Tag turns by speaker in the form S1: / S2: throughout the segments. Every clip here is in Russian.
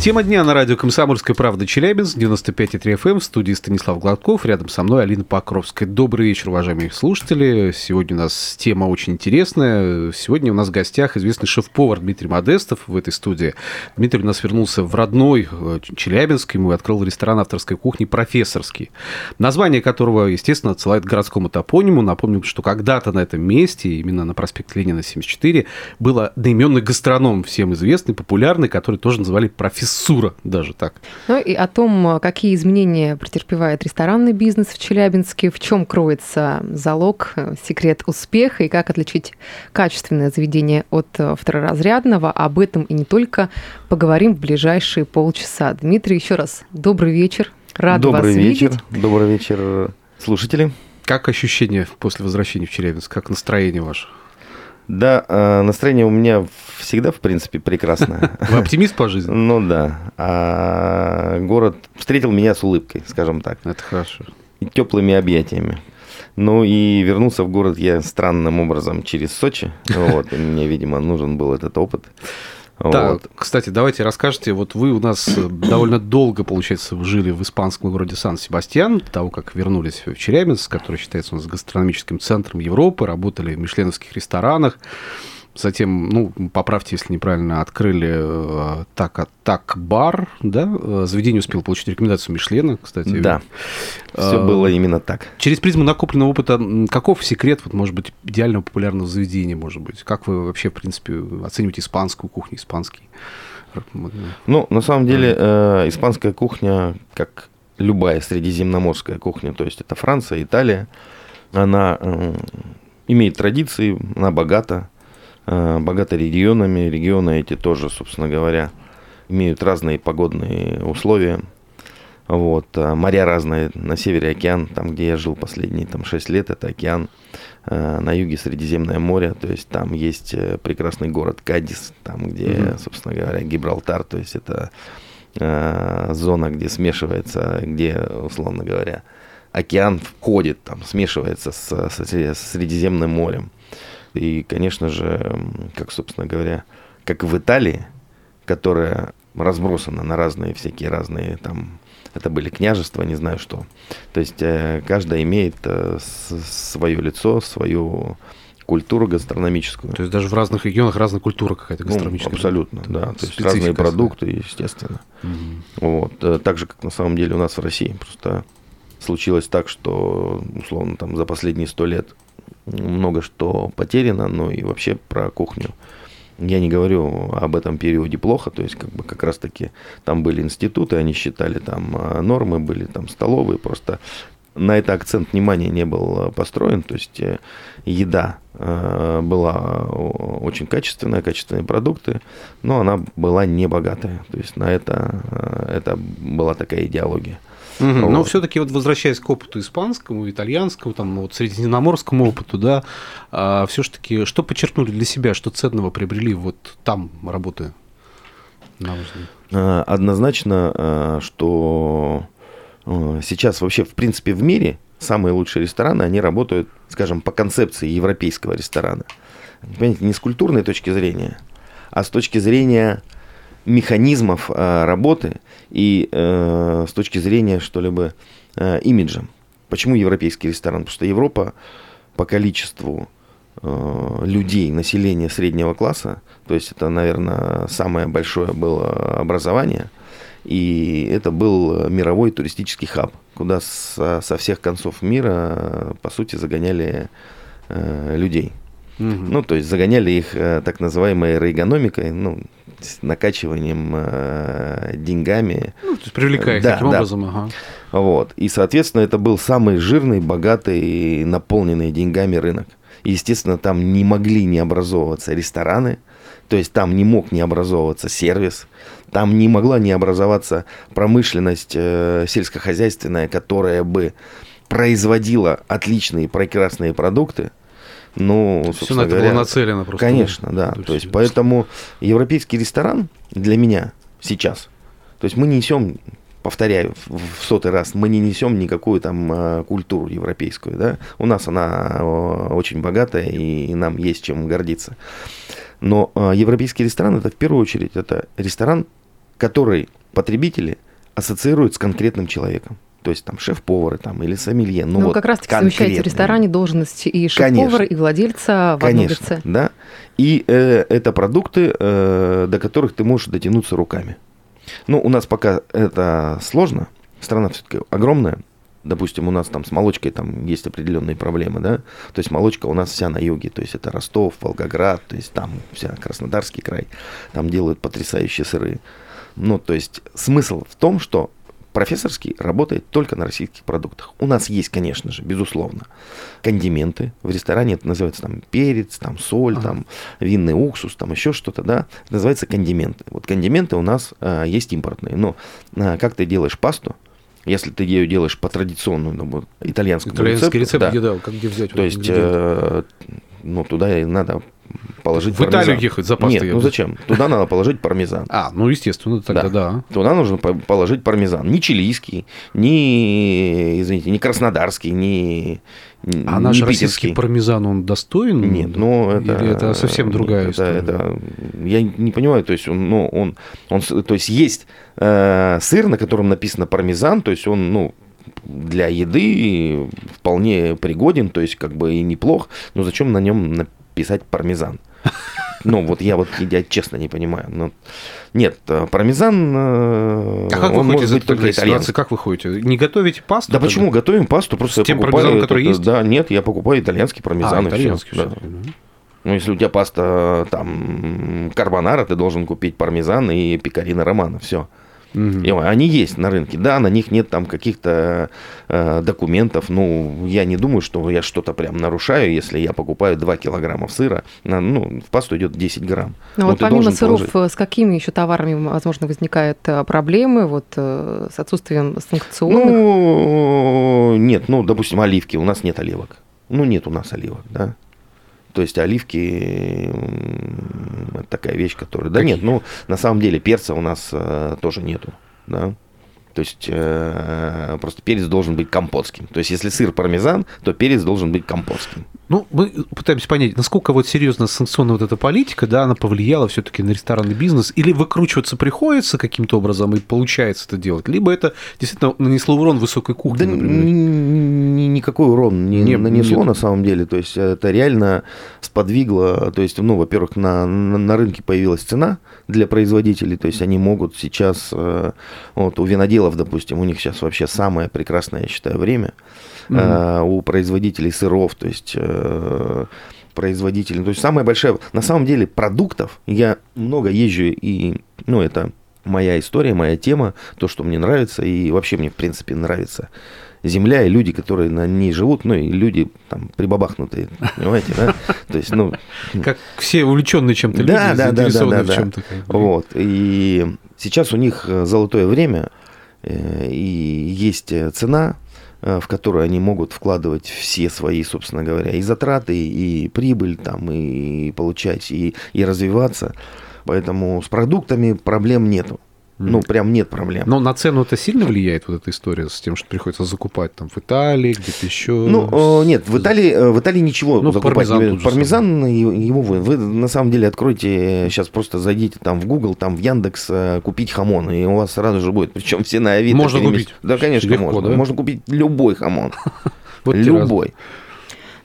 S1: Тема дня на радио «Комсомольская правда» Челябинск, 95,3 FM, в студии Станислав Гладков, рядом со мной Алина Покровская. Добрый вечер, уважаемые слушатели. Сегодня у нас тема очень интересная. Сегодня у нас в гостях известный шеф-повар Дмитрий Модестов в этой студии. Дмитрий у нас вернулся в родной э, Челябинск, ему открыл ресторан авторской кухни «Профессорский», название которого, естественно, отсылает к городскому топониму. Напомним, что когда-то на этом месте, именно на проспект Ленина, 74, был одноименный гастроном, всем известный, популярный, который тоже называли профессор Сура даже так.
S2: Ну и о том, какие изменения претерпевает ресторанный бизнес в Челябинске, в чем кроется залог, секрет успеха и как отличить качественное заведение от второразрядного. Об этом и не только поговорим в ближайшие полчаса. Дмитрий, еще раз добрый вечер. Рад
S3: добрый
S2: вас
S3: вечер.
S2: видеть.
S3: Добрый вечер, слушатели.
S1: Как ощущения после возвращения в Челябинск? Как настроение ваше?
S3: Да, э, настроение у меня всегда, в принципе, прекрасное.
S1: Вы оптимист по жизни?
S3: Ну да. А город встретил меня с улыбкой, скажем так.
S1: Это хорошо.
S3: И теплыми объятиями. Ну и вернулся в город я странным образом через Сочи. Вот, и мне, видимо, нужен был этот опыт.
S1: Да,
S3: Вот.
S1: кстати, давайте расскажите, вот вы у нас э, довольно долго, получается, жили в испанском городе Сан-Себастьян, до того, как вернулись в Челябинск, который считается у нас гастрономическим центром Европы, работали в мишленовских ресторанах, Затем, ну, поправьте, если неправильно, открыли э, так, так бар, да? Э, Заведение успело получить рекомендацию Мишлена, кстати.
S3: Да, все
S1: А,
S3: было именно так.
S1: Через призму накопленного опыта, каков секрет, вот, может быть, идеального популярного заведения, может быть? Как вы вообще, в принципе, оцениваете испанскую кухню, испанский?
S3: Ну, на самом деле, э, испанская кухня, как любая средиземноморская кухня, то есть это Франция, Италия, она э, имеет традиции, она богата, э, богата регионами. Регионы эти тоже, собственно говоря, имеют разные погодные условия. Вот, а моря разные. На севере океан, там, где я жил последние там, 6 лет, это океан. Э, На юге Средиземное море, то есть там есть э, прекрасный город Кадис, там, где,
S1: Мгм.
S3: собственно говоря, Гибралтар, то есть это э, зона, где смешивается, где, условно говоря, океан входит, там, смешивается с, Сре- с Средиземным морем. И, конечно же, как, собственно говоря, как в Италии, которая разбросана на разные, всякие разные там, это были княжества, не знаю что. То есть э, каждая имеет э, свое лицо, свою культуру гастрономическую.
S1: То есть даже в разных регионах разная культура какая-то
S3: Ну,
S1: гастрономическая.
S3: абсолютно, да. То есть разные продукты, естественно.
S1: Мгм.
S3: Вот. э, Так же, как на самом деле у нас в России. Просто случилось так, что, условно, там за последние сто лет много что потеряно, но и вообще про кухню. Я не говорю об этом периоде плохо, то есть как бы как раз таки там были институты, они считали там а, нормы, были там столовые, просто на это акцент внимания не был э, построен, то есть э, еда э, была очень качественная, качественные продукты, но она была не богатая, то есть на это, э, это была такая идеология.
S1: Но
S3: Вот.
S1: все-таки вот возвращаясь к опыту испанскому, итальянскому, там, вот средиземноморскому опыту, да, все-таки что подчеркнули для себя, что ценного приобрели вот там, работая? На ваш?
S3: Э, Однозначно, э, что сейчас вообще, в принципе, в мире самые лучшие рестораны, они работают, скажем, по концепции европейского ресторана. Понимаете, не с культурной точки зрения, а с точки зрения механизмов э, работы и э, с точки зрения, что ли, бы, э, имиджа. Почему европейский ресторан? Потому что Европа по количеству э, людей, населения среднего класса, то есть это, наверное, самое большое было образование, и это был мировой туристический хаб, куда со, со всех концов мира, по сути, загоняли э, людей.
S1: Мгм.
S3: Ну, то есть загоняли их э, так называемой рейгономикой, ну, накачиванием э, деньгами.
S1: Ну, то есть привлекая их
S3: да,
S1: таким
S3: да.
S1: образом, ага.
S3: Вот. И, соответственно, это был самый жирный, богатый наполненный деньгами рынок. И, естественно, там не могли не образовываться рестораны, то есть там не мог не образовываться сервис, там не могла не образоваться промышленность э, сельскохозяйственная, которая бы производила отличные, прекрасные продукты. Ну,
S1: Все на это
S3: говоря,
S1: было нацелено просто.
S3: Конечно, да. То есть,
S1: всё.
S3: поэтому европейский ресторан для меня сейчас, то есть мы несем повторяю в сотый раз, мы не несем никакую там э, культуру европейскую, да, у нас она э, очень богатая и нам есть чем гордиться. Но э, европейский ресторан это в первую очередь это ресторан, который потребители ассоциируют с конкретным человеком. То есть там шеф-повары там, или сомелье. Ну,
S2: ну
S3: вот
S2: как раз таки совмещаете в ресторане должности и шеф-повара, и владельца в
S3: Конечно,
S2: лице.
S3: да. И э, это продукты, э, до которых ты можешь дотянуться руками. Ну, у нас пока это сложно. Страна все-таки огромная. Допустим, у нас там с молочкой там есть определенные проблемы, да. То есть молочка у нас вся на юге, то есть это Ростов, Волгоград, то есть там вся Краснодарский край. Там делают потрясающие сыры. Ну, то есть смысл в том, что профессорский работает только на российских продуктах. У нас есть, конечно же, безусловно, кондименты. В ресторане это называется там перец, там соль, ага. там винный уксус, там еще что-то, да. Это называется кондименты. Вот кондименты у нас э, есть импортные. Но э, как ты делаешь пасту, если ты ее делаешь по традиционному ну, итальянскому
S1: Итальянский рецепт,
S3: рецепту,
S1: да. где, да, как где взять?
S3: То есть, э, ну, туда и надо положить
S1: В
S3: пармезан.
S1: Италию ехать за пастой?
S3: Нет, ну зачем? Туда надо положить пармезан.
S1: А, ну естественно, тогда да. да.
S3: Туда нужно положить пармезан. Не чилийский, не, извините, не краснодарский, не
S1: А наш российский пармезан, он достоин?
S3: Нет, ну это...
S1: Или это совсем другая
S3: это,
S1: история?
S3: Это, я не понимаю, то есть он, ну, он, он, то есть есть э, сыр, на котором написано пармезан, то есть он, ну, для еды вполне пригоден, то есть как бы и неплох, но зачем на нем писать пармезан? Ну, вот я вот я честно не понимаю. Но... Нет, э, пармезан, э,
S1: а как вы
S3: может быть только итальянский.
S1: Как вы ходите? Не готовите пасту?
S3: Да тогда? почему? Готовим пасту, просто
S1: С тем пармезаном, который
S3: это,
S1: есть?
S3: Да, нет, я покупаю итальянский пармезан
S1: а,
S3: и
S1: итальянский
S3: все. Да. Ну, если у тебя паста там карбонара, ты должен купить пармезан и пекарина романа, все. Угу. Они есть на рынке, да, на них нет там каких-то э, документов. Ну, я не думаю, что я что-то прям нарушаю, если я покупаю 2 килограмма сыра. На, ну, в пасту идет 10 грамм.
S2: Но ну, вот помимо сыров, положить... с какими еще товарами, возможно, возникают э, проблемы вот, э, с отсутствием санкционных?
S3: Ну, нет, ну, допустим, оливки. У нас нет оливок. Ну, нет у нас оливок, да. То есть оливки это такая вещь, которая... Да нет, ну, на самом деле перца у нас э, тоже нету, да. То есть э, просто перец должен быть компотским. То есть если сыр пармезан, то перец должен быть компотским.
S1: Ну, мы пытаемся понять, насколько вот серьезно санкционная вот эта политика, да, она повлияла все-таки на ресторанный бизнес, или выкручиваться приходится каким-то образом и получается это делать, либо это действительно нанесло урон высокой кухне,
S3: да
S1: например.
S3: никакой урон не нет, нанесло нет. на самом деле, то есть это реально сподвигло, то есть, ну, во-первых, на, на, на рынке появилась цена для производителей, то есть они могут сейчас, э, вот у виноделов, допустим, у них сейчас вообще самое прекрасное, я считаю, время, mm-hmm. у производителей сыров, то есть э, производителей. То есть самая большая... На самом деле продуктов я много езжу и, ну, это моя история, моя тема, то, что мне нравится, и вообще мне, в принципе, нравится земля и люди, которые на ней живут, ну и люди там прибабахнутые, понимаете, да? То есть, ну...
S1: Как все увлеченные чем-то люди,
S3: да, да, да, да, да,
S1: в чем-то.
S3: Вот, и сейчас у них золотое время, э, и есть цена, Э, в которую они могут вкладывать все свои, собственно говоря, и затраты, и прибыль там, и получать, и, и развиваться. Поэтому с продуктами проблем нету. Ну, прям нет проблем.
S1: Но на цену это сильно влияет, вот эта история с тем, что приходится закупать там в Италии, где-то еще?
S3: Ну, нет, в Италии, э, в Италии ничего
S1: ну,
S3: закупать.
S1: Пармезан,
S3: пармезан его вы, вы на самом деле откройте, сейчас просто зайдите там в Google, там в Яндекс э, купить хамон, и у вас сразу же будет. Причем все на Авито.
S1: Можно перемес... купить?
S3: Да, конечно, Легко, можно.
S1: Да?
S3: Можно купить любой хамон. Любой.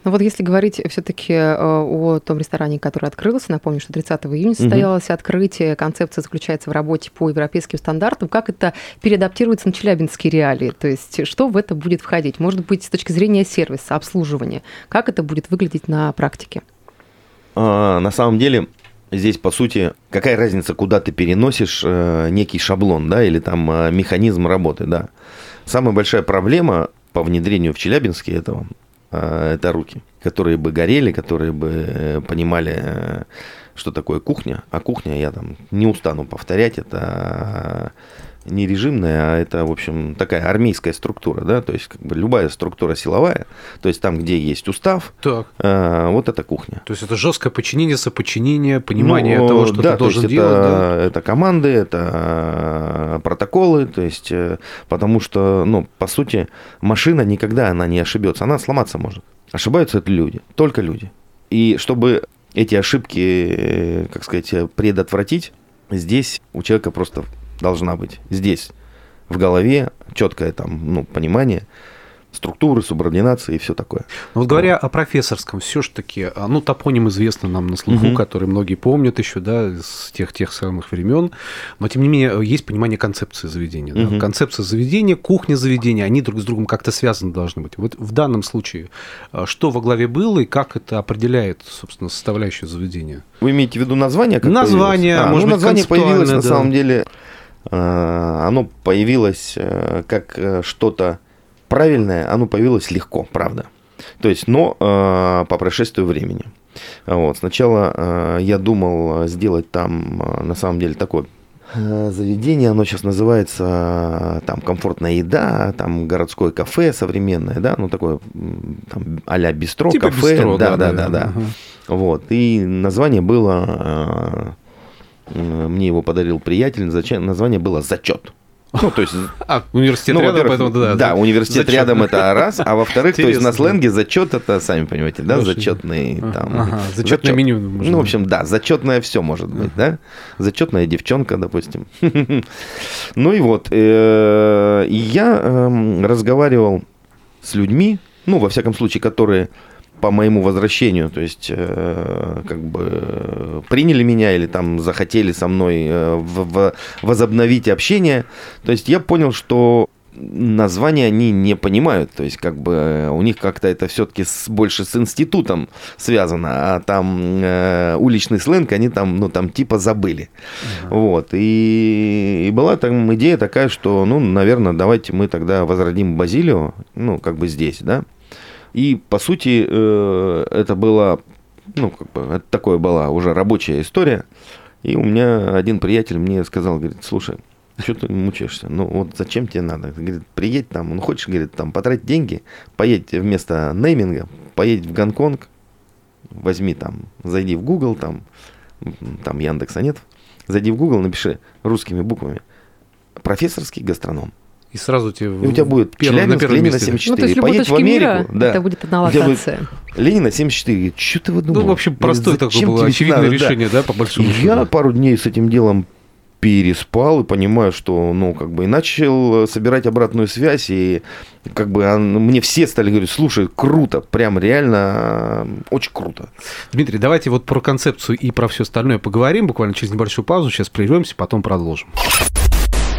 S2: Но вот если говорить все-таки э, о том ресторане, который открылся, напомню, что 30 июня состоялось угу. открытие, концепция заключается в работе по европейским стандартам, как это переадаптируется на челябинские реалии, то есть что в это будет входить, может быть, с точки зрения сервиса, обслуживания, как это будет выглядеть на практике?
S3: А, на самом деле, здесь, по сути, какая разница, куда ты переносишь э, некий шаблон, да, или там э, механизм работы, да. Самая большая проблема по внедрению в Челябинске этого это руки, которые бы горели, которые бы э, понимали, э, что такое кухня. А кухня, я там не устану повторять, это не режимная, а это, в общем, такая армейская структура, да, то есть как бы любая структура силовая, то есть там, где есть устав,
S1: Так.
S3: э, вот это кухня.
S1: То есть это жесткое подчинение, соподчинение, понимание
S3: Ну,
S1: того, что
S3: да,
S1: ты
S3: то
S1: должен
S3: есть
S1: делать.
S3: это,
S1: да?
S3: это команды, это э, протоколы, то есть, э, потому что, ну, по сути, машина никогда она не ошибется, она сломаться может. Ошибаются это люди, только люди. И чтобы эти ошибки, э, как сказать, предотвратить, здесь у человека просто должна быть здесь в голове четкое там, ну, понимание структуры, субординации и все такое.
S1: Ну, вот говоря о профессорском, все-таки, ну, топоним известный нам на слуху,
S3: Мгм.
S1: который многие помнят еще, да, с тех, тех самых времен, но, тем не менее, есть понимание концепции заведения. да. Концепция заведения, кухня заведения, они друг с другом как-то связаны должны быть. Вот в данном случае, а, что во главе было и как это определяет, собственно, составляющую заведения?
S3: Вы имеете в виду название? Как
S1: Название,
S3: появилось? А,
S1: может
S3: ну,
S1: быть,
S3: название появилось на
S1: да.
S3: самом деле. Э, Оно появилось э, как э, что-то правильное, оно появилось легко, правда. То есть, но по прошествию времени. Вот. Сначала я думал сделать там, на самом деле, такое заведение, оно сейчас называется там комфортная еда, там городское кафе современное, да, ну такое там а-ля бистро,
S1: Типа
S3: кафе,
S1: бистро,
S3: да, да, да, да.
S1: Ага.
S3: Вот. И название было, мне его подарил приятель, зачем название было «Зачет». Ну, то есть,
S1: А, университет
S3: ну,
S1: рядом, поэтому да.
S3: да, университет
S1: Зачет.
S3: рядом это раз, а во-вторых, то есть на сленге зачет это, сами понимаете, да,
S1: Хорошо.
S3: зачетный там.
S1: Ага, зачетное
S3: зачет.
S1: меню. можно.
S3: Ну, в общем, да, зачетное все может быть, да. Зачетная девчонка, допустим. Ну и вот, э, я эм, разговаривал с людьми, ну, во всяком случае, которые по моему возвращению, то есть, э, как бы приняли меня или там захотели со мной э, в- в- возобновить общение. То есть я понял, что название они не понимают, то есть как бы у них как-то это все-таки больше с институтом связано, а там э, уличный сленг они там, ну там типа забыли, вот. И, и была там идея такая, что, ну, наверное, давайте мы тогда возродим Базилио, ну как бы здесь, да, и по сути э, это было, ну как бы это такое была уже рабочая история, и у меня один приятель мне сказал, говорит, слушай, что ты мучаешься? Ну вот зачем тебе надо? Говорит, приедь там, ну хочешь, говорит, там потратить деньги, поедь вместо нейминга, поедь в Гонконг, возьми там, зайди в Google, там, там Яндекса нет, зайди в Google, напиши русскими буквами профессорский гастроном.
S1: И сразу тебе...
S3: И у тебя будет
S1: первым- на
S3: Челябинск,
S1: первом
S3: Ленина
S1: месте.
S3: 74.
S2: Ну, то есть
S3: поедь в Америку,
S2: мира
S3: да.
S2: это будет одна
S3: У тебя будет
S2: локация.
S3: Ленина 74. Говорит, что ты выдумал?
S1: Ну, в общем, простое такое
S3: «Зачем
S1: было, очевидное
S3: надо?» Да.
S1: решение, да, по большому
S3: И
S1: счету.
S3: я пару дней с этим делом переспал и понимаю, что, ну, как бы, и начал собирать обратную связь, и как бы а, мне все стали говорить, слушай, круто, прям реально э, очень круто.
S1: Дмитрий, давайте вот про концепцию и про все остальное поговорим буквально через небольшую паузу. Сейчас прервемся, потом продолжим.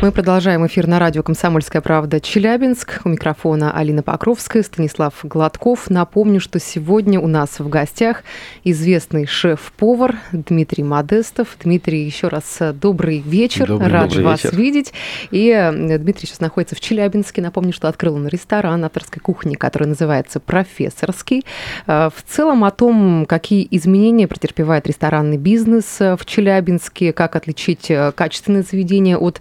S2: Мы продолжаем эфир на радио «Комсомольская правда» Челябинск. У микрофона Алина Покровская, Станислав Гладков. Напомню, что сегодня у нас в гостях известный шеф-повар Дмитрий Модестов. Дмитрий, еще раз э, добрый вечер.
S1: Добрый-
S2: Рад
S3: добрый
S2: вас
S3: вечер.
S2: видеть. И э, Дмитрий сейчас находится в Челябинске. Напомню, что открыл он ресторан авторской кухни, который называется «Профессорский». Э, В целом о том, какие изменения претерпевает ресторанный бизнес в Челябинске, как отличить качественное заведение от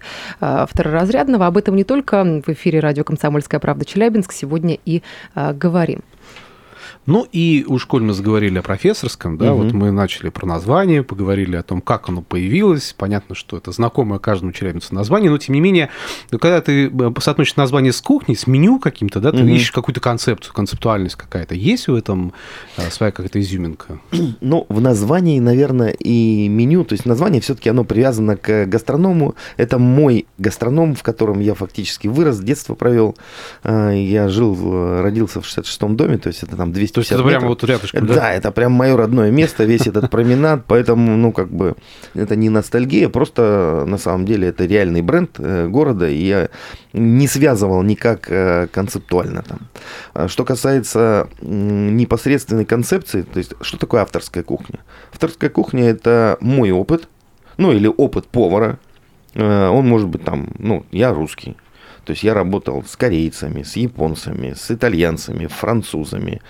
S2: второразрядного. Об этом не только в эфире радио «Комсомольская правда» Челябинск сегодня и э, говорим.
S1: Ну и уж коль мы заговорили о профессорском, да,
S3: Мгм.
S1: вот мы начали про название, поговорили о том, как оно появилось. Понятно, что это знакомое каждому челябинцу название, но тем не менее, когда ты э, соотносишь название с кухней, с меню каким-то, да, ты
S3: Мгм.
S1: ищешь какую-то концепцию, концептуальность какая-то. Есть в этом э, своя какая-то изюминка?
S3: Ну, в названии, наверное, и меню, то есть название все-таки оно привязано к гастроному. Это мой гастроном, в котором я фактически вырос, детство провел. А, Я жил, родился в 66-м доме, то есть это там 250
S1: То есть это прямо
S3: метров.
S1: вот рядышком,
S3: Да,
S1: да?
S3: это прям мое родное место, весь этот променад, поэтому, ну, как бы, это не ностальгия, просто, на самом деле, это реальный бренд э, города, и я не связывал никак э, концептуально там. А Что касается непосредственной концепции, то есть, что такое авторская кухня? Авторская кухня – это мой опыт, ну, или опыт повара, Э, он может быть там, ну, я русский, то есть я работал с корейцами, с японцами, с итальянцами, французами,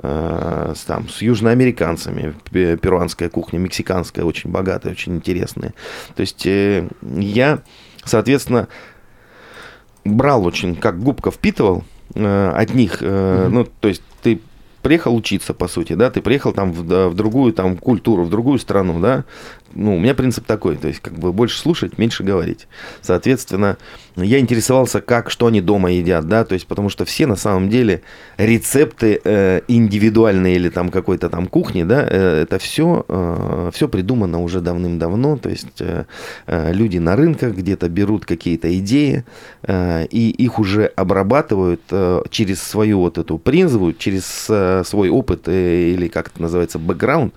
S3: э, с, там, с южноамериканцами. Пе- Перуанская кухня, мексиканская, очень богатая, очень интересная. То есть э, я, соответственно, брал очень, как губка впитывал э, от них, э, ну, то есть ты приехал учиться, по сути, да, ты приехал там в, в другую там культуру, в другую страну, да, ну, у меня принцип такой, то есть как бы больше слушать, меньше говорить. Соответственно, я интересовался, как, что они дома едят, да, то есть потому что все на самом деле рецепты э, индивидуальные или там какой-то там кухни, да, э, это все, э, все придумано уже давным-давно, то есть э, э, люди на рынках где-то берут какие-то идеи э, и их уже обрабатывают э, через свою вот эту принципу, через э, свой опыт э, или как это называется, бэкграунд.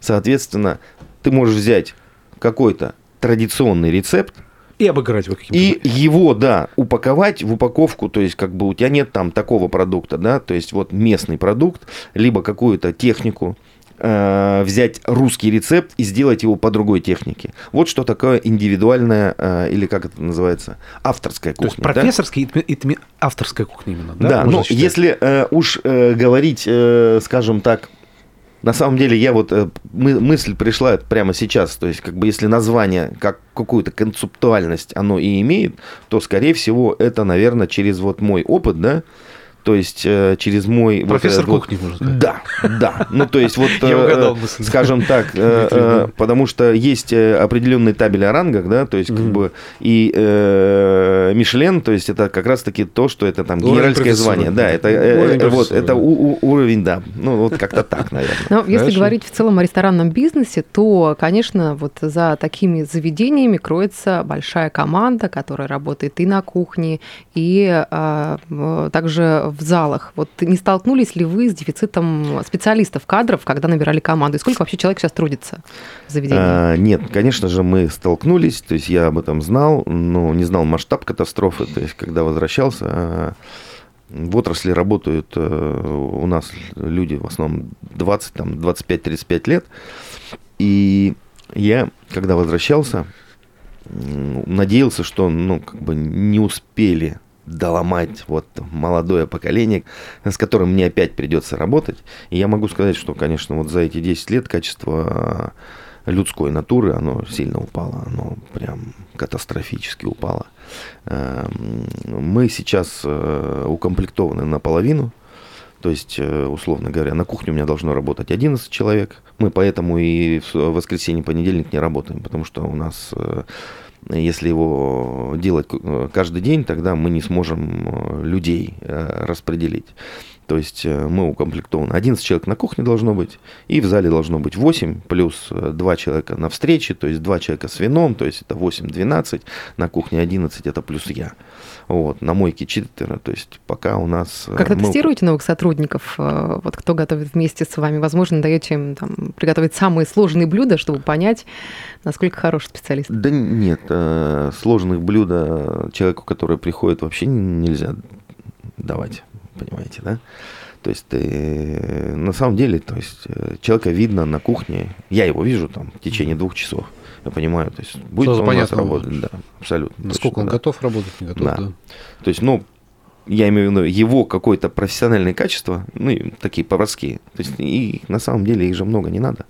S3: Соответственно, ты можешь взять какой-то традиционный рецепт,
S1: и обыграть его каким-то.
S3: И его, да, упаковать в упаковку, то есть как бы у тебя нет там такого продукта, да, то есть вот местный продукт, либо какую-то технику, э, взять русский рецепт и сделать его по другой технике. Вот что такое индивидуальная, э, или как это называется, авторская кухня. То есть
S1: профессорская да? и, авторская кухня именно,
S3: да? Да, ну если э, уж э, говорить, э, скажем так, на самом деле, я вот э, мы, мысль пришла прямо сейчас. То есть, как бы если название как какую-то концептуальность оно и имеет, то, скорее всего, это, наверное, через вот мой опыт, да, то есть э, через мой...
S1: Профессор
S3: вот,
S1: кухни, можно сказать.
S3: Да, да. Ну, то есть вот, э, скажем так, э, потому что есть определенный табель о рангах, да, то есть как бы и Мишлен, то есть это как раз-таки то, что это там генеральское звание. Да, это вот, это уровень, да. Ну, вот как-то так, наверное.
S2: Но если говорить в целом о ресторанном бизнесе, то, конечно, вот за такими заведениями кроется большая команда, которая работает и на кухне, и также в залах. Вот не столкнулись ли вы с дефицитом специалистов, кадров, когда набирали команду? И сколько вообще человек сейчас трудится в заведении? А,
S3: нет, конечно же, мы столкнулись, то есть я об этом знал, но не знал масштаб катастрофы, то есть когда возвращался, а, в отрасли работают э, у нас люди в основном 20, там, 25-35 лет. И я, когда возвращался, надеялся, что ну, как бы не успели доломать вот молодое поколение, с которым мне опять придется работать. И я могу сказать, что, конечно, вот за эти 10 лет качество людской натуры, оно сильно упало, оно прям катастрофически упало. Эм, мы сейчас э, укомплектованы наполовину, то есть, э, условно говоря, на кухне у меня должно работать 11 человек. Мы поэтому и в воскресенье, понедельник не работаем, потому что у нас э, если его делать э, каждый день, тогда мы не сможем э, людей э, распределить. То есть мы укомплектованы. 11 человек на кухне должно быть, и в зале должно быть 8, плюс 2 человека на встрече, то есть 2 человека с вином, то есть это 8-12, на кухне 11 это плюс я. Вот, на мойке 4, то есть пока у нас...
S2: Э, Как-то мы... тестируете новых сотрудников, э, вот кто готовит вместе с вами? Возможно, даете им там, приготовить самые сложные блюда, чтобы понять, насколько хороший специалист?
S3: Да нет, э, сложных блюда человеку, который приходит, вообще нельзя давать, понимаете, да? То есть ты, на самом деле, то есть человека видно на кухне, я его вижу там в течение двух часов я понимаю, то есть будет Сразу он понятно, у нас работать, да, абсолютно.
S1: Насколько точно, он да. готов работать, не готов,
S3: да. да. То есть, ну, я имею в виду его какое-то профессиональное качество, ну, такие поварские. То есть, и на самом деле их же много не надо.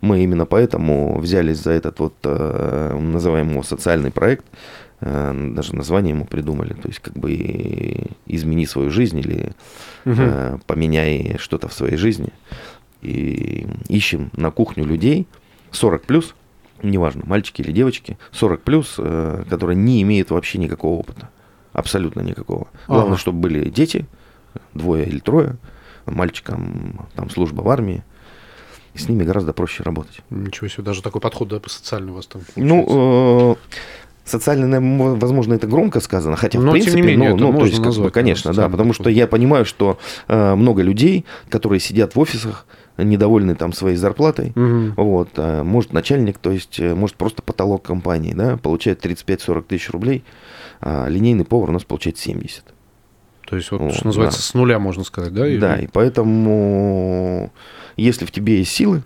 S3: Мы именно поэтому взялись за этот вот, э, называем его социальный проект, э, даже название ему придумали, то есть как бы измени свою жизнь или угу. поменяй что-то в своей жизни. И ищем на кухню людей 40 плюс, неважно, мальчики или девочки, 40 плюс, э, которые не имеют вообще никакого опыта. Абсолютно никакого. Главное, ага. чтобы были дети, двое или трое, мальчикам там служба в армии. И с ними гораздо проще работать.
S1: Ничего себе, даже такой подход, да, социальный у вас там.
S3: Ну, э, социально, возможно, это громко сказано, хотя, Но, в принципе, менее, ну, ну то есть, назвать, конечно, да, потому что я понимаю, что э, много людей, которые сидят в офисах, недовольны там своей зарплатой, угу. вот, а может начальник, то есть, э, может просто потолок компании, да, получает 35-40 тысяч рублей, а линейный повар у нас получает 70.
S1: То есть, вот, вот что называется, да. с нуля, можно сказать, да?
S3: Или... Да, и поэтому, если в тебе есть силы.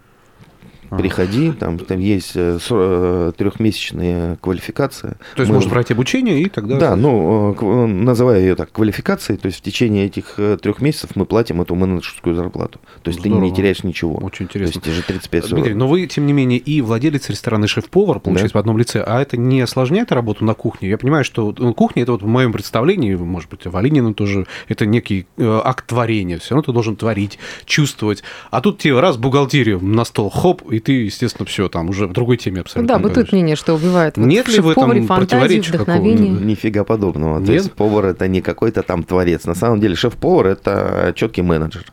S3: Приходи, там, там есть э, э, трехмесячная квалификация.
S1: То есть Мы... можно пройти обучение и тогда...
S3: Да, ну, называя ее так, квалификацией, то есть в течение этих трех месяцев мы платим эту менеджерскую зарплату. То есть Здорово. ты не теряешь ничего.
S1: Очень интересно.
S3: То есть же 35 40.
S1: Дмитрий, но вы, тем не менее, и владелец ресторана, и шеф-повар, получается, да. в одном лице. А это не осложняет работу на кухне? Я понимаю, что ну, кухня, это вот в моем представлении, может быть, в Алинином тоже, это некий э, акт творения. Все равно ты должен творить, чувствовать. А тут тебе раз бухгалтерию на стол, хоп, и ты, естественно, все там уже в другой теме абсолютно.
S2: Да, бытует мнение, что убивает
S1: вот Нет ли в этом противоречия
S2: вдохновения?
S3: Нифига подобного. Нет? То есть повар это не какой-то там творец. На самом деле шеф-повар это четкий менеджер.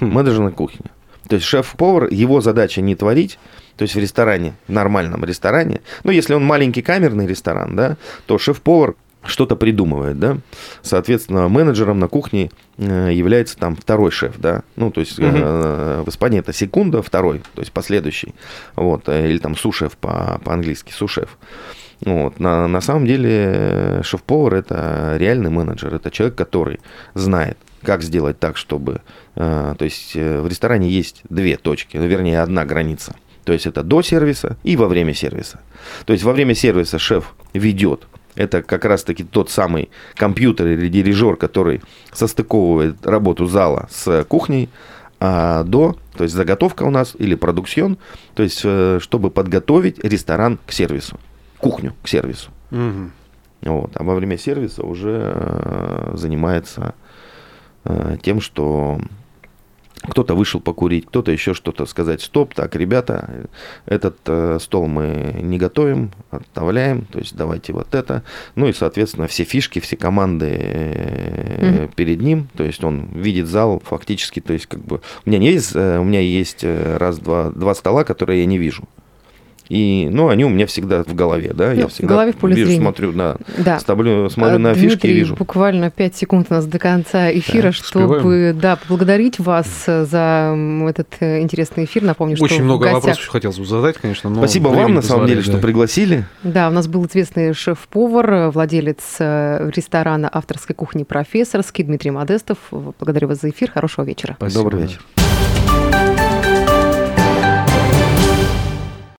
S3: Хм. Менеджер на кухне. То есть шеф-повар, его задача не творить, то есть в ресторане, в нормальном ресторане, ну, если он маленький камерный ресторан, да, то шеф-повар что-то придумывает, да. Соответственно, менеджером на кухне э, является там второй шеф, да. Ну, то есть угу. в Испании это секунда, второй, то есть последующий. Вот, э, или там сушеф по- по-английски, сушеф. Вот. На, на самом деле шеф-повар это реальный менеджер, это человек, который знает, как сделать так, чтобы... то есть в ресторане есть две точки, ну, вернее, одна граница. То есть это до сервиса и во время сервиса. То есть во время сервиса шеф ведет это как раз-таки тот самый компьютер или дирижер, который состыковывает работу зала с кухней, а до, то есть заготовка у нас или продукцион, то есть э, чтобы подготовить ресторан к сервису, кухню к сервису. Угу. Вот. А во время сервиса уже э, занимается э, тем, что кто-то вышел покурить, кто-то еще что-то сказать. Стоп, так, ребята, этот э, стол мы не готовим, отставляем, то есть давайте вот это. Ну и, соответственно, все фишки, все команды э, mm-hmm. перед ним, то есть он видит зал фактически, то есть как бы... У меня есть, э, у меня есть э, раз-два два стола, которые я не вижу. И, ну, они у меня всегда в голове, да,
S2: ну,
S3: я всегда
S2: в голове в поле
S3: вижу,
S2: зрения.
S3: смотрю, да, да. Ставлю, смотрю а, на
S2: Дмитрий,
S3: фишки и вижу.
S2: буквально 5 секунд у нас до конца эфира, да, чтобы, успеваем. да, поблагодарить вас за этот э, интересный эфир. Напомню,
S1: Очень
S2: что
S1: Очень много
S2: гостях...
S1: вопросов хотелось бы задать, конечно, но
S3: Спасибо вам, на самом деле, да. что пригласили.
S2: Да, у нас был известный шеф-повар, владелец э, ресторана авторской кухни «Профессорский» Дмитрий Модестов. Благодарю вас за эфир, хорошего вечера.
S3: Спасибо. Добрый вечер.